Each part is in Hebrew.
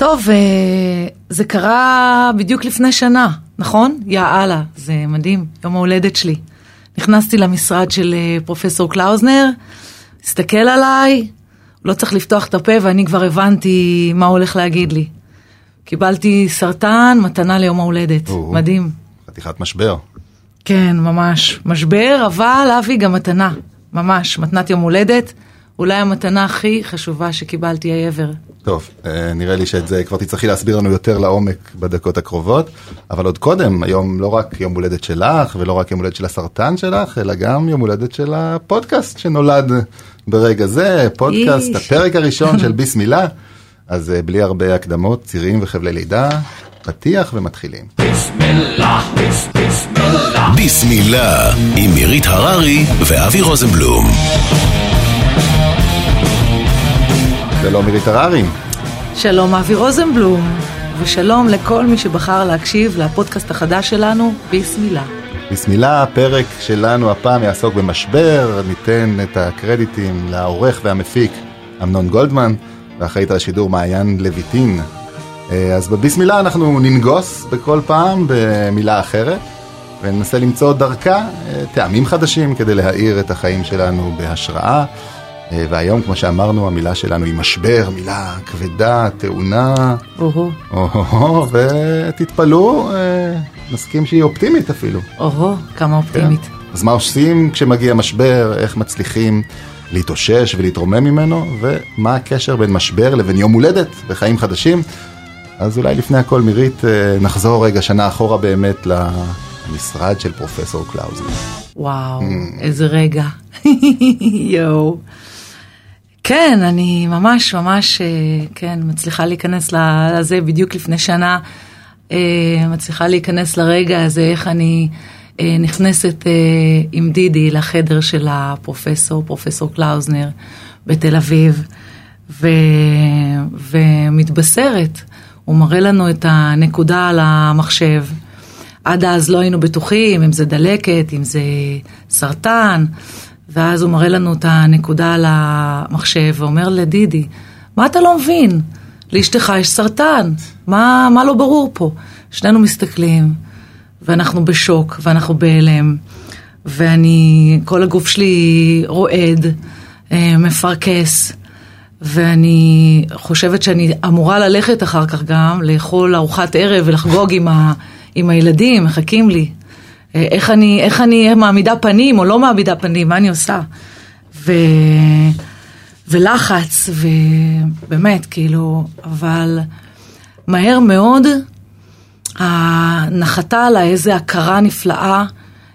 טוב, אה, זה קרה בדיוק לפני שנה, נכון? יא אללה, זה מדהים, יום ההולדת שלי. נכנסתי למשרד של אה, פרופסור קלאוזנר, הסתכל עליי, לא צריך לפתוח את הפה ואני כבר הבנתי מה הוא הולך להגיד לי. קיבלתי סרטן, מתנה ליום ההולדת, או. מדהים. חתיכת משבר. כן, ממש. משבר, אבל אבי גם מתנה. ממש, מתנת יום הולדת. אולי המתנה הכי חשובה שקיבלתי ever. טוב, אה, נראה לי שאת זה כבר תצטרכי להסביר לנו יותר לעומק בדקות הקרובות, אבל עוד קודם, היום לא רק יום הולדת שלך, ולא רק יום הולדת של הסרטן שלך, אלא גם יום הולדת של הפודקאסט שנולד ברגע זה, פודקאסט, איש. הפרק הראשון של ביסמילה, אז אה, בלי הרבה הקדמות, צירים וחבלי לידה, פתיח ומתחילים. ביסמילה עם מירית הררי ואבי רוזנבלום. שלום מירית הררי. שלום אבי רוזנבלום, ושלום לכל מי שבחר להקשיב לפודקאסט החדש שלנו, ביסמילה. ביסמילה, הפרק שלנו הפעם יעסוק במשבר, ניתן את הקרדיטים לעורך והמפיק אמנון גולדמן, ואחראית על השידור מעיין לויטין. אה, אז בביסמילה אנחנו ננגוס בכל פעם במילה אחרת, וננסה למצוא דרכה אה, טעמים חדשים כדי להאיר את החיים שלנו בהשראה. אה, והיום, כמו שאמרנו, המילה שלנו היא משבר, מילה כבדה, טעונה. או-הו, או-הו, ותתפלאו, אה, נסכים שהיא אופטימית אפילו. או-הו, כמה אופטימית. אז מה עושים כשמגיע משבר, איך מצליחים להתאושש ולהתרומם ממנו, ומה הקשר בין משבר לבין יום הולדת וחיים חדשים. אז אולי לפני הכל, מירית, אה, נחזור רגע שנה אחורה באמת למשרד של פרופסור קלאוזנר. וואו, איזה רגע. יואו. כן, אני ממש ממש, אה, כן, מצליחה להיכנס לזה בדיוק לפני שנה. אה, מצליחה להיכנס לרגע הזה, איך אני אה, נכנסת עם דידי לחדר של הפרופסור, פרופסור קלאוזנר בתל אביב, ו, ומתבשרת. הוא מראה לנו את הנקודה על המחשב. עד אז לא היינו בטוחים אם זה דלקת, אם זה סרטן, ואז הוא מראה לנו את הנקודה על המחשב ואומר לדידי, מה אתה לא מבין? לאשתך יש סרטן, מה, מה לא ברור פה? שנינו מסתכלים, ואנחנו בשוק, ואנחנו בהלם, ואני, כל הגוף שלי רועד, אה, מפרכס, ואני חושבת שאני אמורה ללכת אחר כך גם לאכול ארוחת ערב ולחגוג עם, ה, עם הילדים, מחכים לי. אה, איך אני, איך אני מעמידה פנים או לא מעמידה פנים, מה אני עושה? ו... ולחץ, ובאמת, כאילו, אבל מהר מאוד נחתה עליי איזו הכרה נפלאה,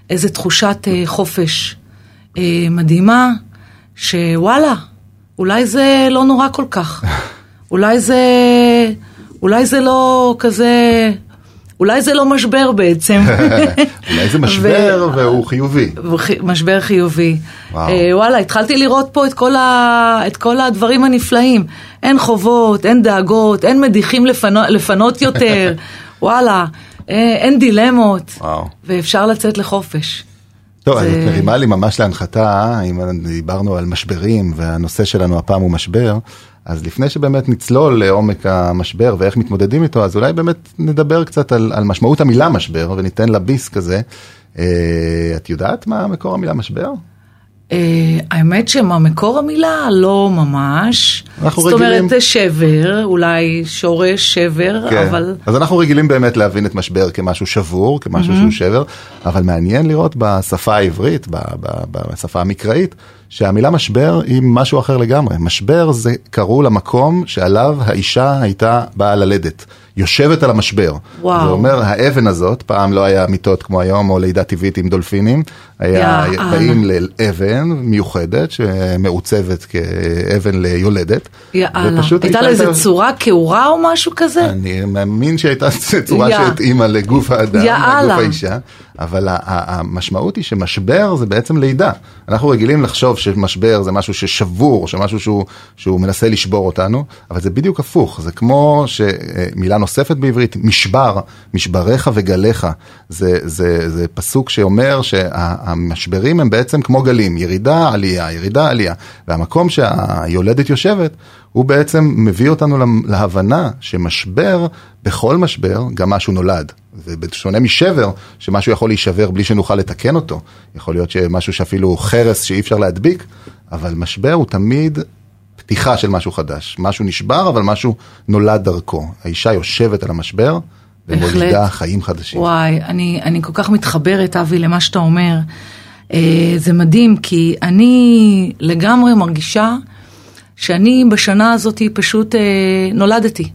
איזו תחושת אה, חופש אה, מדהימה, שוואלה, אולי זה לא נורא כל כך. אולי זה, אולי זה לא כזה, אולי זה לא משבר בעצם. אולי זה משבר והוא חיובי. משבר חיובי. וואו. אה, וואלה, התחלתי לראות פה את כל, ה... את כל הדברים הנפלאים. אין חובות, אין דאגות, אין מדיחים לפנו... לפנות יותר, וואלה, אה, אין דילמות, וואו. ואפשר לצאת לחופש. טוב, אז זה- את מרימה לי ממש להנחתה, אם דיברנו על משברים והנושא שלנו הפעם הוא משבר, אז לפני שבאמת נצלול לעומק המשבר ואיך מתמודדים איתו, אז אולי באמת נדבר קצת על, על משמעות המילה משבר וניתן לה ביס כזה. אה, את יודעת מה מקור המילה משבר? אה, האמת שמה מקור המילה לא ממש. אנחנו זאת רגילים- אומרת שבר, אולי שורש שבר, כן. אבל אז אנחנו רגילים באמת להבין את משבר כמשהו שבור, כמשהו Mm-hmm. שהוא שבר, אבל מעניין לראות בשפה העברית, בשפה המקראית, שהמילה משבר היא משהו אחר לגמרי. משבר זה קראו למקום שעליו האישה הייתה באה ללדת. יושבת על המשבר. וואו. זה אומר, האבן הזאת, פעם לא היה מיטות כמו היום, או לידה טבעית עם דולפינים, היה יאללה. באים לאבן מיוחדת, שמעוצבת כאבן ליולדת. יאללה. ופשוט הייתה לה איזה צורה כעורה או משהו כזה? אני מאמין שהייתה צורה יא. שהתאימה לגוף האדם, יאללה. לגוף האישה, אבל המשמעות היא שמשבר זה בעצם לידה. אנחנו רגילים לחשוב שמשבר זה משהו ששבור, שמשהו שהוא, שהוא מנסה לשבור אותנו, אבל זה בדיוק הפוך, זה כמו שמילה נוספת בעברית, משבר, משבריך וגליך. זה, זה, זה פסוק שאומר שהמשברים הם בעצם כמו גלים, ירידה, עלייה, ירידה, עלייה. והמקום שהיולדת יושבת, הוא בעצם מביא אותנו להבנה שמשבר, בכל משבר, גם משהו נולד. ובשונה משבר, שמשהו יכול להישבר בלי שנוכל לתקן אותו, יכול להיות שמשהו שאפילו חרס שאי אפשר להדביק, אבל משבר הוא תמיד פתיחה של משהו חדש. משהו נשבר, אבל משהו נולד דרכו. האישה יושבת על המשבר, ומולידה חיים חדשים. וואי, אני, אני כל כך מתחברת, אבי, למה שאתה אומר. אה, זה מדהים, כי אני לגמרי מרגישה שאני בשנה הזאת פשוט אה, נולדתי.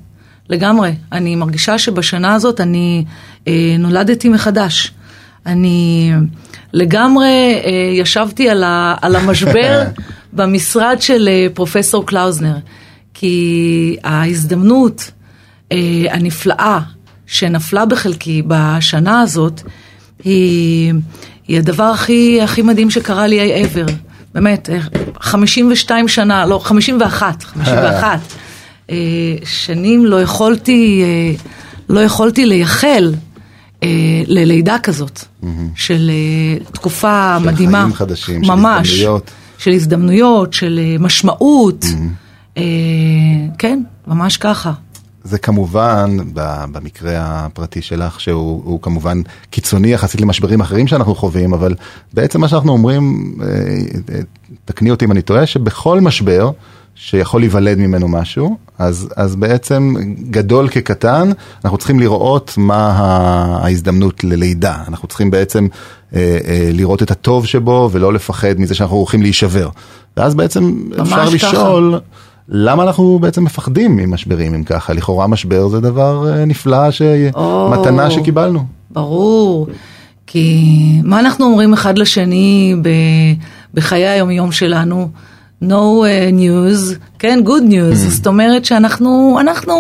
לגמרי. אני מרגישה שבשנה הזאת אני אה, נולדתי מחדש. אני לגמרי אה, ישבתי על, ה, על המשבר במשרד של אה, פרופסור קלאוזנר, כי ההזדמנות אה, הנפלאה שנפלה בחלקי בשנה הזאת, היא, היא הדבר הכי, הכי מדהים שקרה לי אי ever. באמת, 52 שנה, לא, 51, 51. שנים לא יכולתי, לא יכולתי לייחל ללידה כזאת, mm-hmm. של תקופה של מדהימה. של חיים חדשים, ממש, של הזדמנויות. של הזדמנויות, של משמעות. Mm-hmm. כן, ממש ככה. זה כמובן, במקרה הפרטי שלך, שהוא כמובן קיצוני יחסית למשברים אחרים שאנחנו חווים, אבל בעצם מה שאנחנו אומרים, תקני אותי אם אני טועה, שבכל משבר, שיכול להיוולד ממנו משהו, אז, אז בעצם גדול כקטן, אנחנו צריכים לראות מה ההזדמנות ללידה. אנחנו צריכים בעצם אה, אה, לראות את הטוב שבו ולא לפחד מזה שאנחנו הולכים להישבר. ואז בעצם אפשר ככה. לשאול, למה אנחנו בעצם מפחדים ממשברים אם ככה? לכאורה משבר זה דבר אה, נפלא, ש... או, מתנה שקיבלנו. ברור. כי מה אנחנו אומרים אחד לשני בחיי היומיום שלנו? No uh, news, כן, good news, mm. זאת אומרת שאנחנו, אנחנו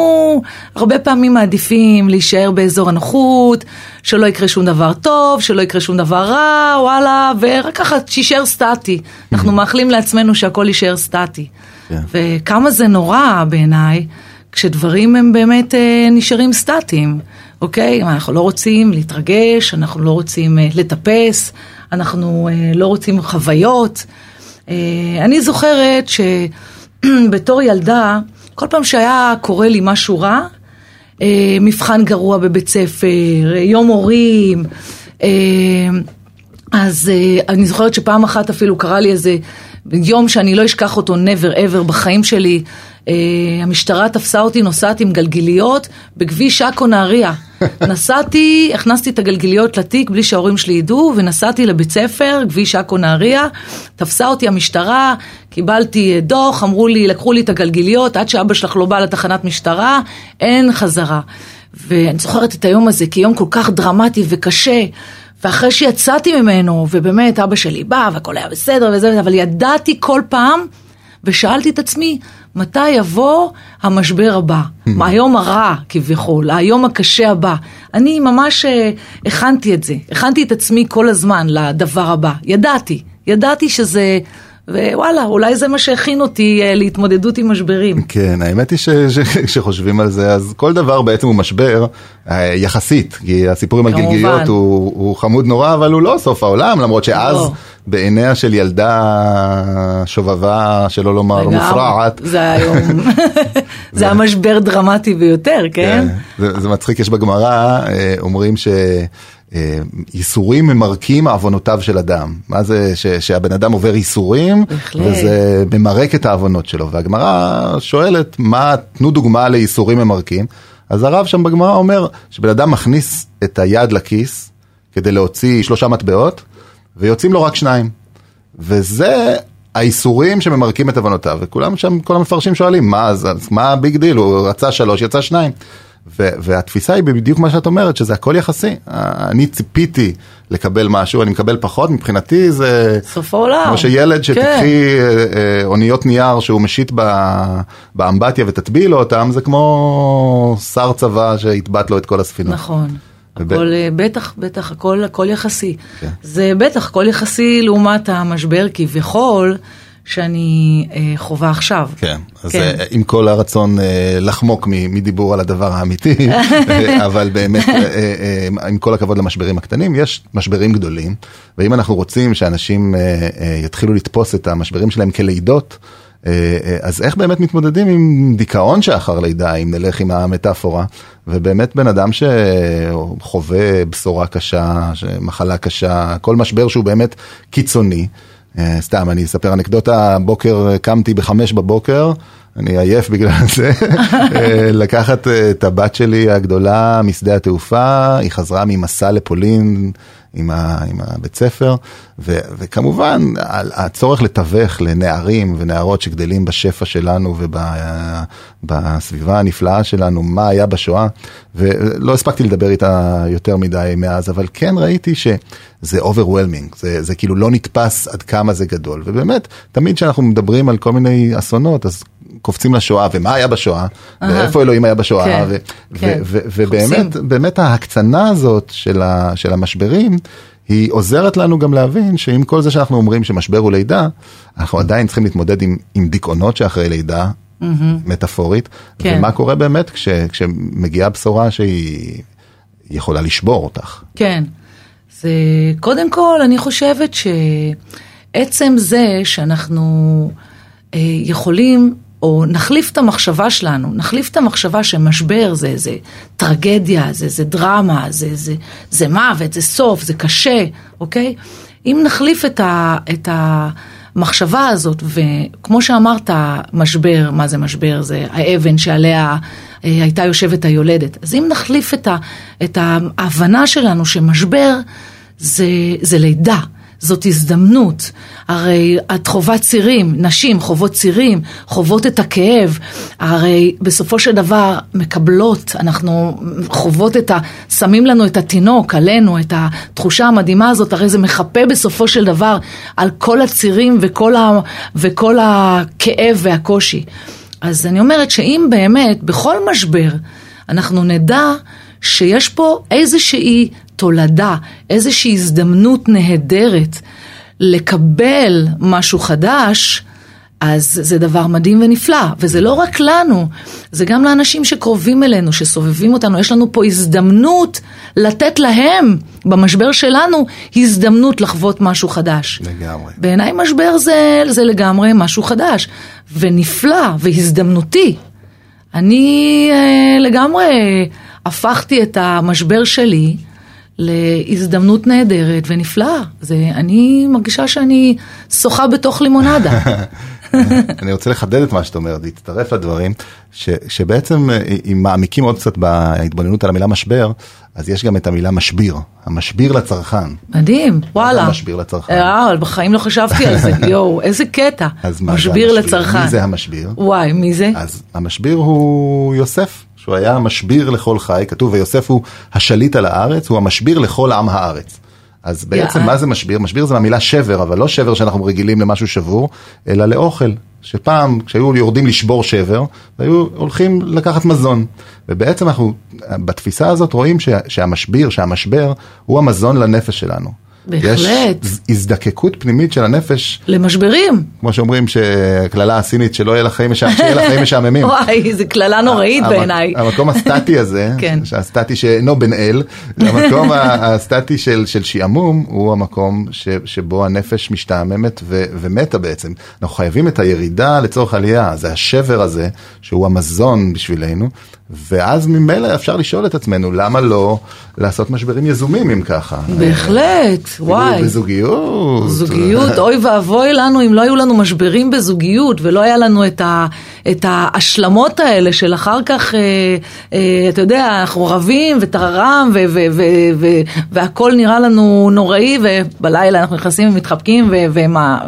הרבה פעמים מעדיפים להישאר באזור הנוחות, שלא יקרה שום דבר טוב, שלא יקרה שום דבר רע, וואלה, ורק ככה שישאר סטטי. Mm. אנחנו מאחלים לעצמנו שהכל יישאר סטטי. Yeah. כן. וכמה זה נורא בעיניי, כשדברים הם באמת אה, נשארים סטטיים, אוקיי? אנחנו לא רוצים להתרגש, אנחנו לא רוצים אה, לטפס, אנחנו אה, לא רוצים חוויות. אה, אני זוכרת שבתור ילדה, כל פעם שהיה קורה לי משהו רע, אה, מבחן גרוע בבית ספר, יום הורים, אה, אז אני זוכרת שפעם אחת אפילו קרה לי איזה יום שאני לא אשכח אותו never ever בחיים שלי. המשטרה תפסה אותי נוסעת עם גלגיליות בכביש עכו נהריה. נסעתי, הכנסתי את הגלגיליות לתיק בלי שההורים שלי ידעו, ונסעתי לבית ספר, כביש עכו נהריה, תפסה אותי המשטרה, קיבלתי דוח, אמרו לי, לקחו לי את הגלגיליות, עד שאבא שלך לא בא לתחנת משטרה, אין חזרה. ואני זוכרת את היום הזה כיום כל כך דרמטי וקשה. ואחרי שיצאתי ממנו, ובאמת אבא שלי בא והכל היה בסדר וזה, אבל ידעתי כל פעם, ושאלתי את עצמי, מתי יבוא המשבר הבא, hmm. היום הרע כביכול, היום הקשה הבא. אני ממש אה, הכנתי את זה, הכנתי את עצמי כל הזמן לדבר הבא, ידעתי, ידעתי שזה... ווואלה, אולי זה מה שהכין אותי אה, להתמודדות עם משברים. כן, האמת היא שכשחושבים על זה, אז כל דבר בעצם הוא משבר אה, יחסית, כי הסיפור עם הגלגיליות הוא, הוא חמוד נורא, אבל הוא לא סוף העולם, למרות שאז לא. בעיניה של ילדה שובבה, שלא לומר מופרעת. זה היום, זה היה משבר דרמטי ביותר, כן? כן זה, זה מצחיק, יש בגמרא, אה, אומרים ש... ייסורים ממרקים עוונותיו של אדם. מה זה ש, שהבן אדם עובר ייסורים. וזה ממרק את העוונות שלו. והגמרא שואלת, מה, תנו דוגמה לייסורים ממרקים. אז הרב שם בגמרא אומר שבן אדם מכניס את היד לכיס כדי להוציא שלושה מטבעות, ויוצאים לו רק שניים. וזה האיסורים שממרקים את עוונותיו, וכולם שם, כל המפרשים שואלים, מה, אז, מה ה big deal, הוא רצה שלוש, יצא שניים. והתפיסה היא בדיוק מה שאת אומרת, שזה הכל יחסי. אני ציפיתי לקבל משהו, אני מקבל פחות, מבחינתי זה... סוף העולם. כמו שילד שתקחי כן. אוניות נייר שהוא משיט באמבטיה ותטביעי לו אותם, זה כמו שר צבא שהטבעת לו את כל הספינות. נכון. הכל, אה, בטח, בטח, הכל, הכל יחסי. כן. זה בטח, הכל יחסי לעומת המשבר כביכול, שאני אה, חווה עכשיו. כן, אז כן. אה, עם כל הרצון אה, לחמוק מדיבור על הדבר האמיתי, אה, אבל באמת, אה, אה, עם כל הכבוד למשברים הקטנים, יש משברים גדולים, ואם אנחנו רוצים שאנשים אה, אה, יתחילו לתפוס את המשברים שלהם כלידות, אה, אה, אז איך באמת מתמודדים עם דיכאון שאחר לידה, אם נלך עם המטאפורה, ובאמת בן אדם שחווה בשורה קשה, מחלה קשה, כל משבר שהוא באמת קיצוני, אה, סתם, אני אספר אנקדוטה, בוקר קמתי בחמש בבוקר, אני עייף בגלל זה, לקחת את הבת שלי הגדולה משדה התעופה, היא חזרה ממסע לפולין. עם, ה, עם הבית ספר, ו, וכמובן הצורך לתווך לנערים ונערות שגדלים בשפע שלנו ובסביבה הנפלאה שלנו, מה היה בשואה, ולא הספקתי לדבר איתה יותר מדי מאז, אבל כן ראיתי שזה overwhelming, זה, זה כאילו לא נתפס עד כמה זה גדול, ובאמת, תמיד כשאנחנו מדברים על כל מיני אסונות, אז קופצים לשואה, ומה היה בשואה, ואיפה אלוהים היה בשואה, כן, ו- כן. ו- ו- ובאמת באמת ההקצנה הזאת של, ה- של המשברים, היא עוזרת לנו גם להבין שעם כל זה שאנחנו אומרים שמשבר הוא לידה, אנחנו עדיין צריכים להתמודד עם, עם דיכאונות שאחרי לידה, mm-hmm. מטאפורית, כן. ומה קורה באמת כש, כשמגיעה בשורה שהיא יכולה לשבור אותך. כן, זה קודם כל אני חושבת שעצם זה שאנחנו אה, יכולים או נחליף את המחשבה שלנו, נחליף את המחשבה שמשבר זה איזה טרגדיה, זה איזה דרמה, זה, זה, זה מוות, זה סוף, זה קשה, אוקיי? אם נחליף את, ה, את המחשבה הזאת, וכמו שאמרת, משבר, מה זה משבר? זה האבן שעליה אה, הייתה יושבת היולדת. אז אם נחליף את, ה, את ההבנה שלנו שמשבר זה, זה לידה. זאת הזדמנות. הרי את חווה צירים, נשים חוות צירים, חוות את הכאב, הרי בסופו של דבר מקבלות, אנחנו חוות את ה... שמים לנו את התינוק עלינו, את התחושה המדהימה הזאת, הרי זה מחפה בסופו של דבר על כל הצירים וכל, ה, וכל הכאב והקושי. אז אני אומרת שאם באמת בכל משבר אנחנו נדע שיש פה איזושהי תולדה, איזושהי הזדמנות נהדרת לקבל משהו חדש, אז זה דבר מדהים ונפלא, וזה לא רק לנו, זה גם לאנשים שקרובים אלינו, שסובבים אותנו, יש לנו פה הזדמנות לתת להם, במשבר שלנו, הזדמנות לחוות משהו חדש. לגמרי. בעיניי משבר זה, זה לגמרי משהו חדש, ונפלא, והזדמנותי. אני אה, לגמרי הפכתי את המשבר שלי להזדמנות נהדרת ונפלאה. זה, אני מרגישה שאני שוחה בתוך לימונדה. אני רוצה לחדד את מה שאת אומרת, להצטרף לדברים, ש, שבעצם אה, אם מעמיקים עוד קצת בהתבוננות על המילה משבר, אז יש גם את המילה משביר, המשביר לצרכן. מדהים, וואלה. מה משביר לצרכן? אה, בחיים לא חשבתי על זה, יואו, איזה קטע. אז מה משביר זה המשביר? לצרכן. מי זה המשביר? וואי, מי זה? אז המשביר הוא יוסף. שהוא היה משביר לכל חי, כתוב ויוסף הוא השליט על הארץ, הוא המשביר לכל עם הארץ. אז בעצם yeah. מה זה משביר? משביר זה מהמילה שבר, אבל לא שבר שאנחנו רגילים למשהו שבור, אלא לאוכל. שפעם כשהיו יורדים לשבור שבר, היו הולכים לקחת מזון. ובעצם אנחנו בתפיסה הזאת רואים שהמשביר, שהמשבר, הוא המזון לנפש שלנו. בהחלט. יש הזדקקות פנימית של הנפש. למשברים. כמו שאומרים שקללה הסינית שלא יהיה לך חיים משעממים. וואי, זו קללה נוראית בעיניי. המקום הסטטי הזה, כן. הסטטי שאינו בן אל, המקום הסטטי של, של שעמום הוא המקום ש, שבו הנפש משתעממת ו, ומתה בעצם. אנחנו חייבים את הירידה לצורך עלייה, זה השבר הזה שהוא המזון בשבילנו. ואז ממילא אפשר לשאול את עצמנו, למה לא לעשות משברים יזומים אם ככה? בהחלט, וואי. בזוגיות. זוגיות, אוי ואבוי לנו אם לא היו לנו משברים בזוגיות ולא היה לנו את, ה, את ההשלמות האלה של אחר כך, אה, אה, אתה יודע, אנחנו רבים וטררם והכל נראה לנו נוראי ובלילה אנחנו נכנסים ומתחבקים ומה...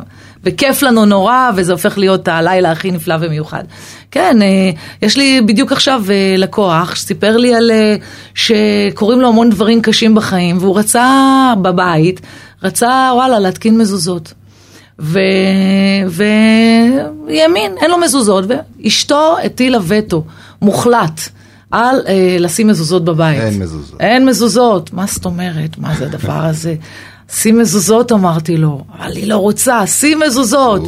וכיף לנו נורא, וזה הופך להיות הלילה הכי נפלא ומיוחד. כן, אה, יש לי בדיוק עכשיו אה, לקוח שסיפר לי על אה, שקורים לו המון דברים קשים בחיים, והוא רצה בבית, רצה וואלה להתקין מזוזות. וימין, אין לו מזוזות, ואשתו הטילה וטו מוחלט על אה, לשים מזוזות בבית. אין מזוזות. אין מזוזות, מה זאת אומרת? מה זה הדבר הזה? שים מזוזות אמרתי לו, אבל אני לא רוצה, שים מזוזות.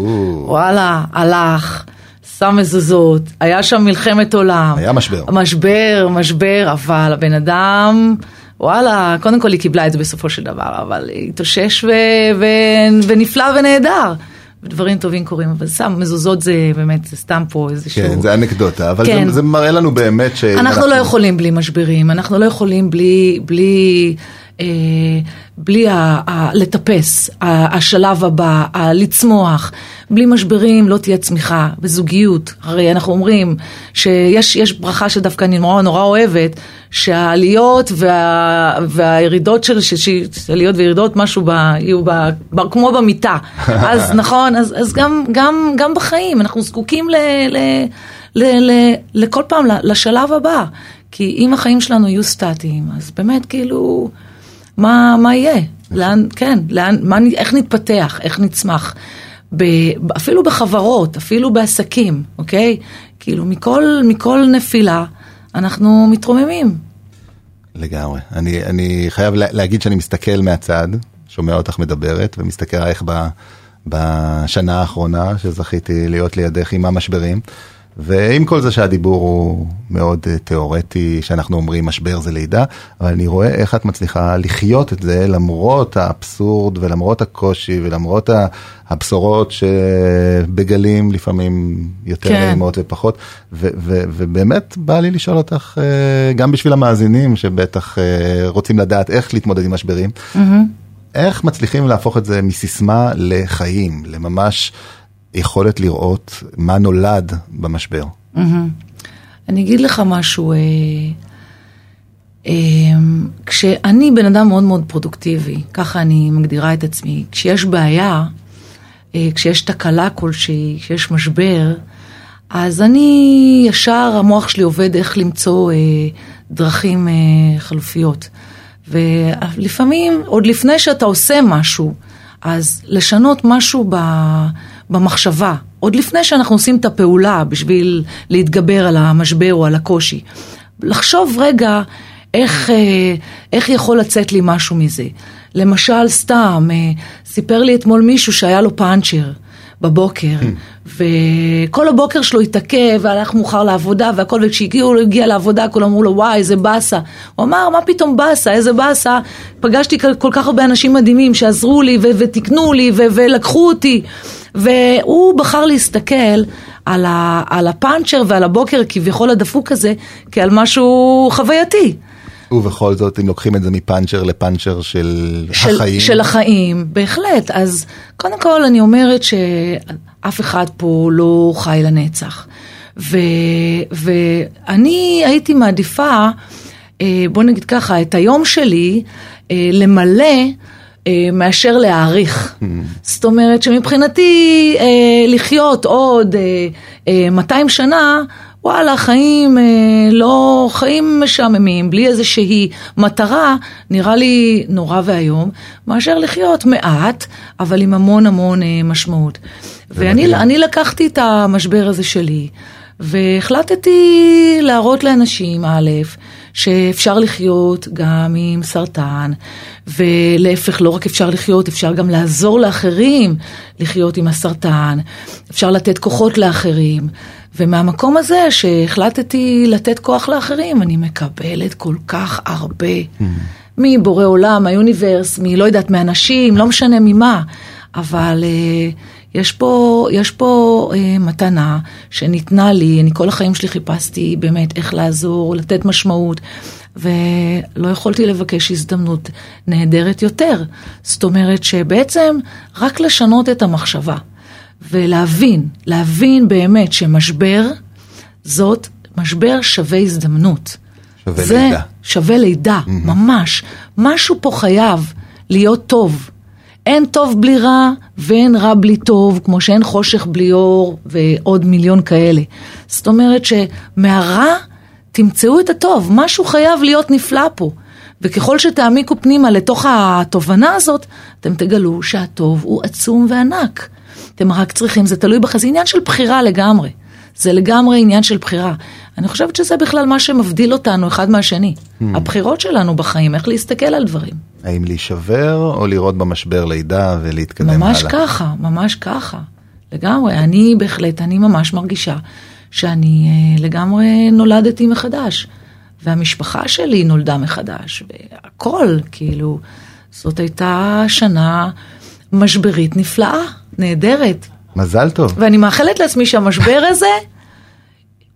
וואלה, הלך, שם מזוזות, היה שם מלחמת עולם. היה משבר. משבר, משבר, אבל הבן אדם, וואלה, קודם כל היא קיבלה את זה בסופו של דבר, אבל התאושש ו- ו- ונפלא ונהדר. דברים טובים קורים, אבל שם מזוזות זה באמת, זה סתם פה איזשהו... כן, זה אנקדוטה, אבל כן. זה, זה מראה לנו באמת ש... אנחנו לא יכולים בלי משברים, אנחנו לא יכולים בלי, בלי, בלי ה, ה, לטפס, ה, השלב הבא, ה, לצמוח. בלי משברים לא תהיה צמיחה בזוגיות. הרי אנחנו אומרים שיש יש ברכה שדווקא אני נורא נורא אוהבת, שהעליות וה, והירידות של, עליות וירידות, משהו ב, יהיו ב, ב, כמו במיטה. אז נכון, אז, אז גם, גם, גם בחיים אנחנו זקוקים ל... ל ל- ל- לכל פעם, לשלב הבא. כי אם החיים שלנו יהיו סטטיים, אז באמת כאילו, מה, מה יהיה? לאן, כן, לאן, מה, איך נתפתח, איך נצמח? ב, אפילו בחברות, אפילו בעסקים, אוקיי? כאילו, מכל, מכל נפילה אנחנו מתרוממים. לגמרי. אני, אני חייב לה- להגיד שאני מסתכל מהצד, שומע אותך מדברת, ומסתכל עלייך ב, בשנה האחרונה שזכיתי להיות לידך עם המשברים. ועם כל זה שהדיבור הוא מאוד אה, תיאורטי, שאנחנו אומרים משבר זה לידה, אבל אני רואה איך את מצליחה לחיות את זה למרות האבסורד ולמרות הקושי ולמרות הבשורות שבגלים לפעמים יותר כן. נעימות ופחות, ו- ו- ובאמת בא לי לשאול אותך, אה, גם בשביל המאזינים שבטח אה, רוצים לדעת איך להתמודד עם משברים, איך מצליחים להפוך את זה מסיסמה לחיים, לממש יכולת לראות מה נולד במשבר. אני אגיד לך משהו, אה, אה, כשאני בן אדם מאוד מאוד פרודוקטיבי, ככה אני מגדירה את עצמי, כשיש בעיה, אה, כשיש תקלה כלשהי, כשיש משבר, אז אני ישר, המוח שלי עובד איך למצוא אה, דרכים אה, חלופיות. ולפעמים, עוד לפני שאתה עושה משהו, אז לשנות משהו ב, במחשבה, עוד לפני שאנחנו עושים את הפעולה בשביל להתגבר על המשבר או על הקושי. לחשוב רגע איך, אה, איך יכול לצאת לי משהו מזה. למשל, סתם, אה, סיפר לי אתמול מישהו שהיה לו פאנצ'ר. בבוקר, וכל הבוקר שלו התעכב, והלך מאוחר לעבודה והכל, וכשהגיעו, הוא הגיע לעבודה, כולם אמרו לו, וואי, איזה באסה. הוא אמר, מה פתאום באסה, איזה באסה? פגשתי כל- כל כך הרבה אנשים מדהימים שעזרו לי ו- ותיקנו לי ו- ולקחו אותי. והוא בחר להסתכל על, ה- על הפאנצ'ר ועל הבוקר כביכול הדפוק הזה, כעל משהו חווייתי. ובכל זאת, אם לוקחים את זה מפאנצ'ר לפאנצ'ר של, של, החיים, של החיים, בהחלט. אז קודם כל אני אומרת שאף אחד פה לא חי לנצח. ו, ואני הייתי מעדיפה, אה, בוא נגיד ככה, את היום שלי אה, למלא אה, מאשר להעריך. זאת אומרת שמבחינתי אה, לחיות עוד אה, אה, 200 שנה, וואלה, חיים אה, לא, חיים משעממים, בלי איזושהי מטרה, נראה לי נורא ואיום, מאשר לחיות מעט, אבל עם המון המון אה, משמעות. ואני. אני לקחתי את המשבר הזה שלי, והחלטתי להראות לאנשים, א', שאפשר לחיות גם עם סרטן, ולהפך, לא רק אפשר לחיות, אפשר גם לעזור לאחרים לחיות עם הסרטן, אפשר לתת כוחות לאחרים. ומהמקום הזה שהחלטתי לתת כוח לאחרים, אני מקבלת כל כך הרבה. מבורא עולם, מהיוניברס, מלא יודעת, מאנשים, לא משנה ממה. אבל אה, יש פה, יש פה אה, מתנה שניתנה לי, אני כל החיים שלי חיפשתי באמת איך לעזור, לתת משמעות, ולא יכולתי לבקש הזדמנות נהדרת יותר. זאת אומרת שבעצם רק לשנות את המחשבה ולהבין, להבין באמת שמשבר זאת, משבר שווה הזדמנות. שווה זה לידה. שווה לידה, ממש. משהו פה חייב להיות טוב. אין טוב בלי רע ואין רע בלי טוב, כמו שאין חושך בלי אור ועוד מיליון כאלה. זאת אומרת שמהרע תמצאו את הטוב, משהו חייב להיות נפלא פה. וככל שתעמיקו פנימה לתוך התובנה הזאת, אתם תגלו שהטוב הוא עצום וענק. אתם רק צריכים, זה תלוי בכם, זה עניין של בחירה לגמרי. זה לגמרי עניין של בחירה. אני חושבת שזה בכלל מה שמבדיל אותנו אחד מהשני. Hmm. הבחירות שלנו בחיים, איך להסתכל על דברים. האם להישבר או לראות במשבר לידה ולהתקדם הלאה? ממש ככה, ממש ככה. לגמרי. אני בהחלט, אני ממש מרגישה שאני אה, לגמרי נולדתי מחדש. והמשפחה שלי נולדה מחדש, והכל, כאילו, זאת הייתה שנה משברית נפלאה, נהדרת. מזל טוב. ואני מאחלת לעצמי שהמשבר הזה,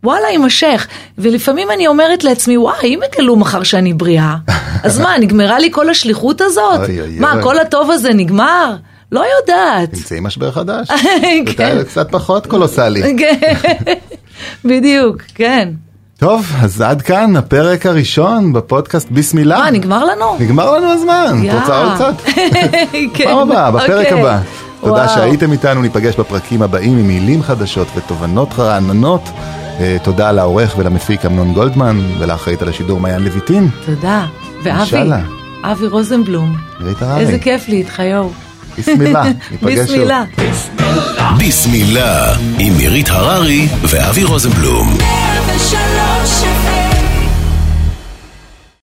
וואלה, יימשך. ולפעמים אני אומרת לעצמי, וואי, אם יגלו מחר שאני בריאה, אז מה, נגמרה לי כל השליחות הזאת? אוי, אוי, מה, אוי. כל הטוב הזה נגמר? לא יודעת. תמצאי משבר חדש. כן. זה קצת פחות קולוסלי. כן, בדיוק, כן. טוב, אז עד כאן הפרק הראשון בפודקאסט ביסמילה. מה, נגמר לנו? נגמר לנו הזמן. את רוצה עוד קצת? כן. פעם הבאה, בפרק אוקיי. הבא. תודה וואו. שהייתם איתנו, ניפגש בפרקים הבאים עם מילים חדשות ותובנות רעננות. אה, תודה לעורך ולמפיק אמנון גולדמן ולאחראית על השידור מעיין לויטין. תודה. ואבי. אבי רוזנבלום. איזה כיף לי איתך, יואו. ביסמילה, ניפגש שוב. ביסמילה. ביסמילה עם מירית הררי ואבי רוזנבלום.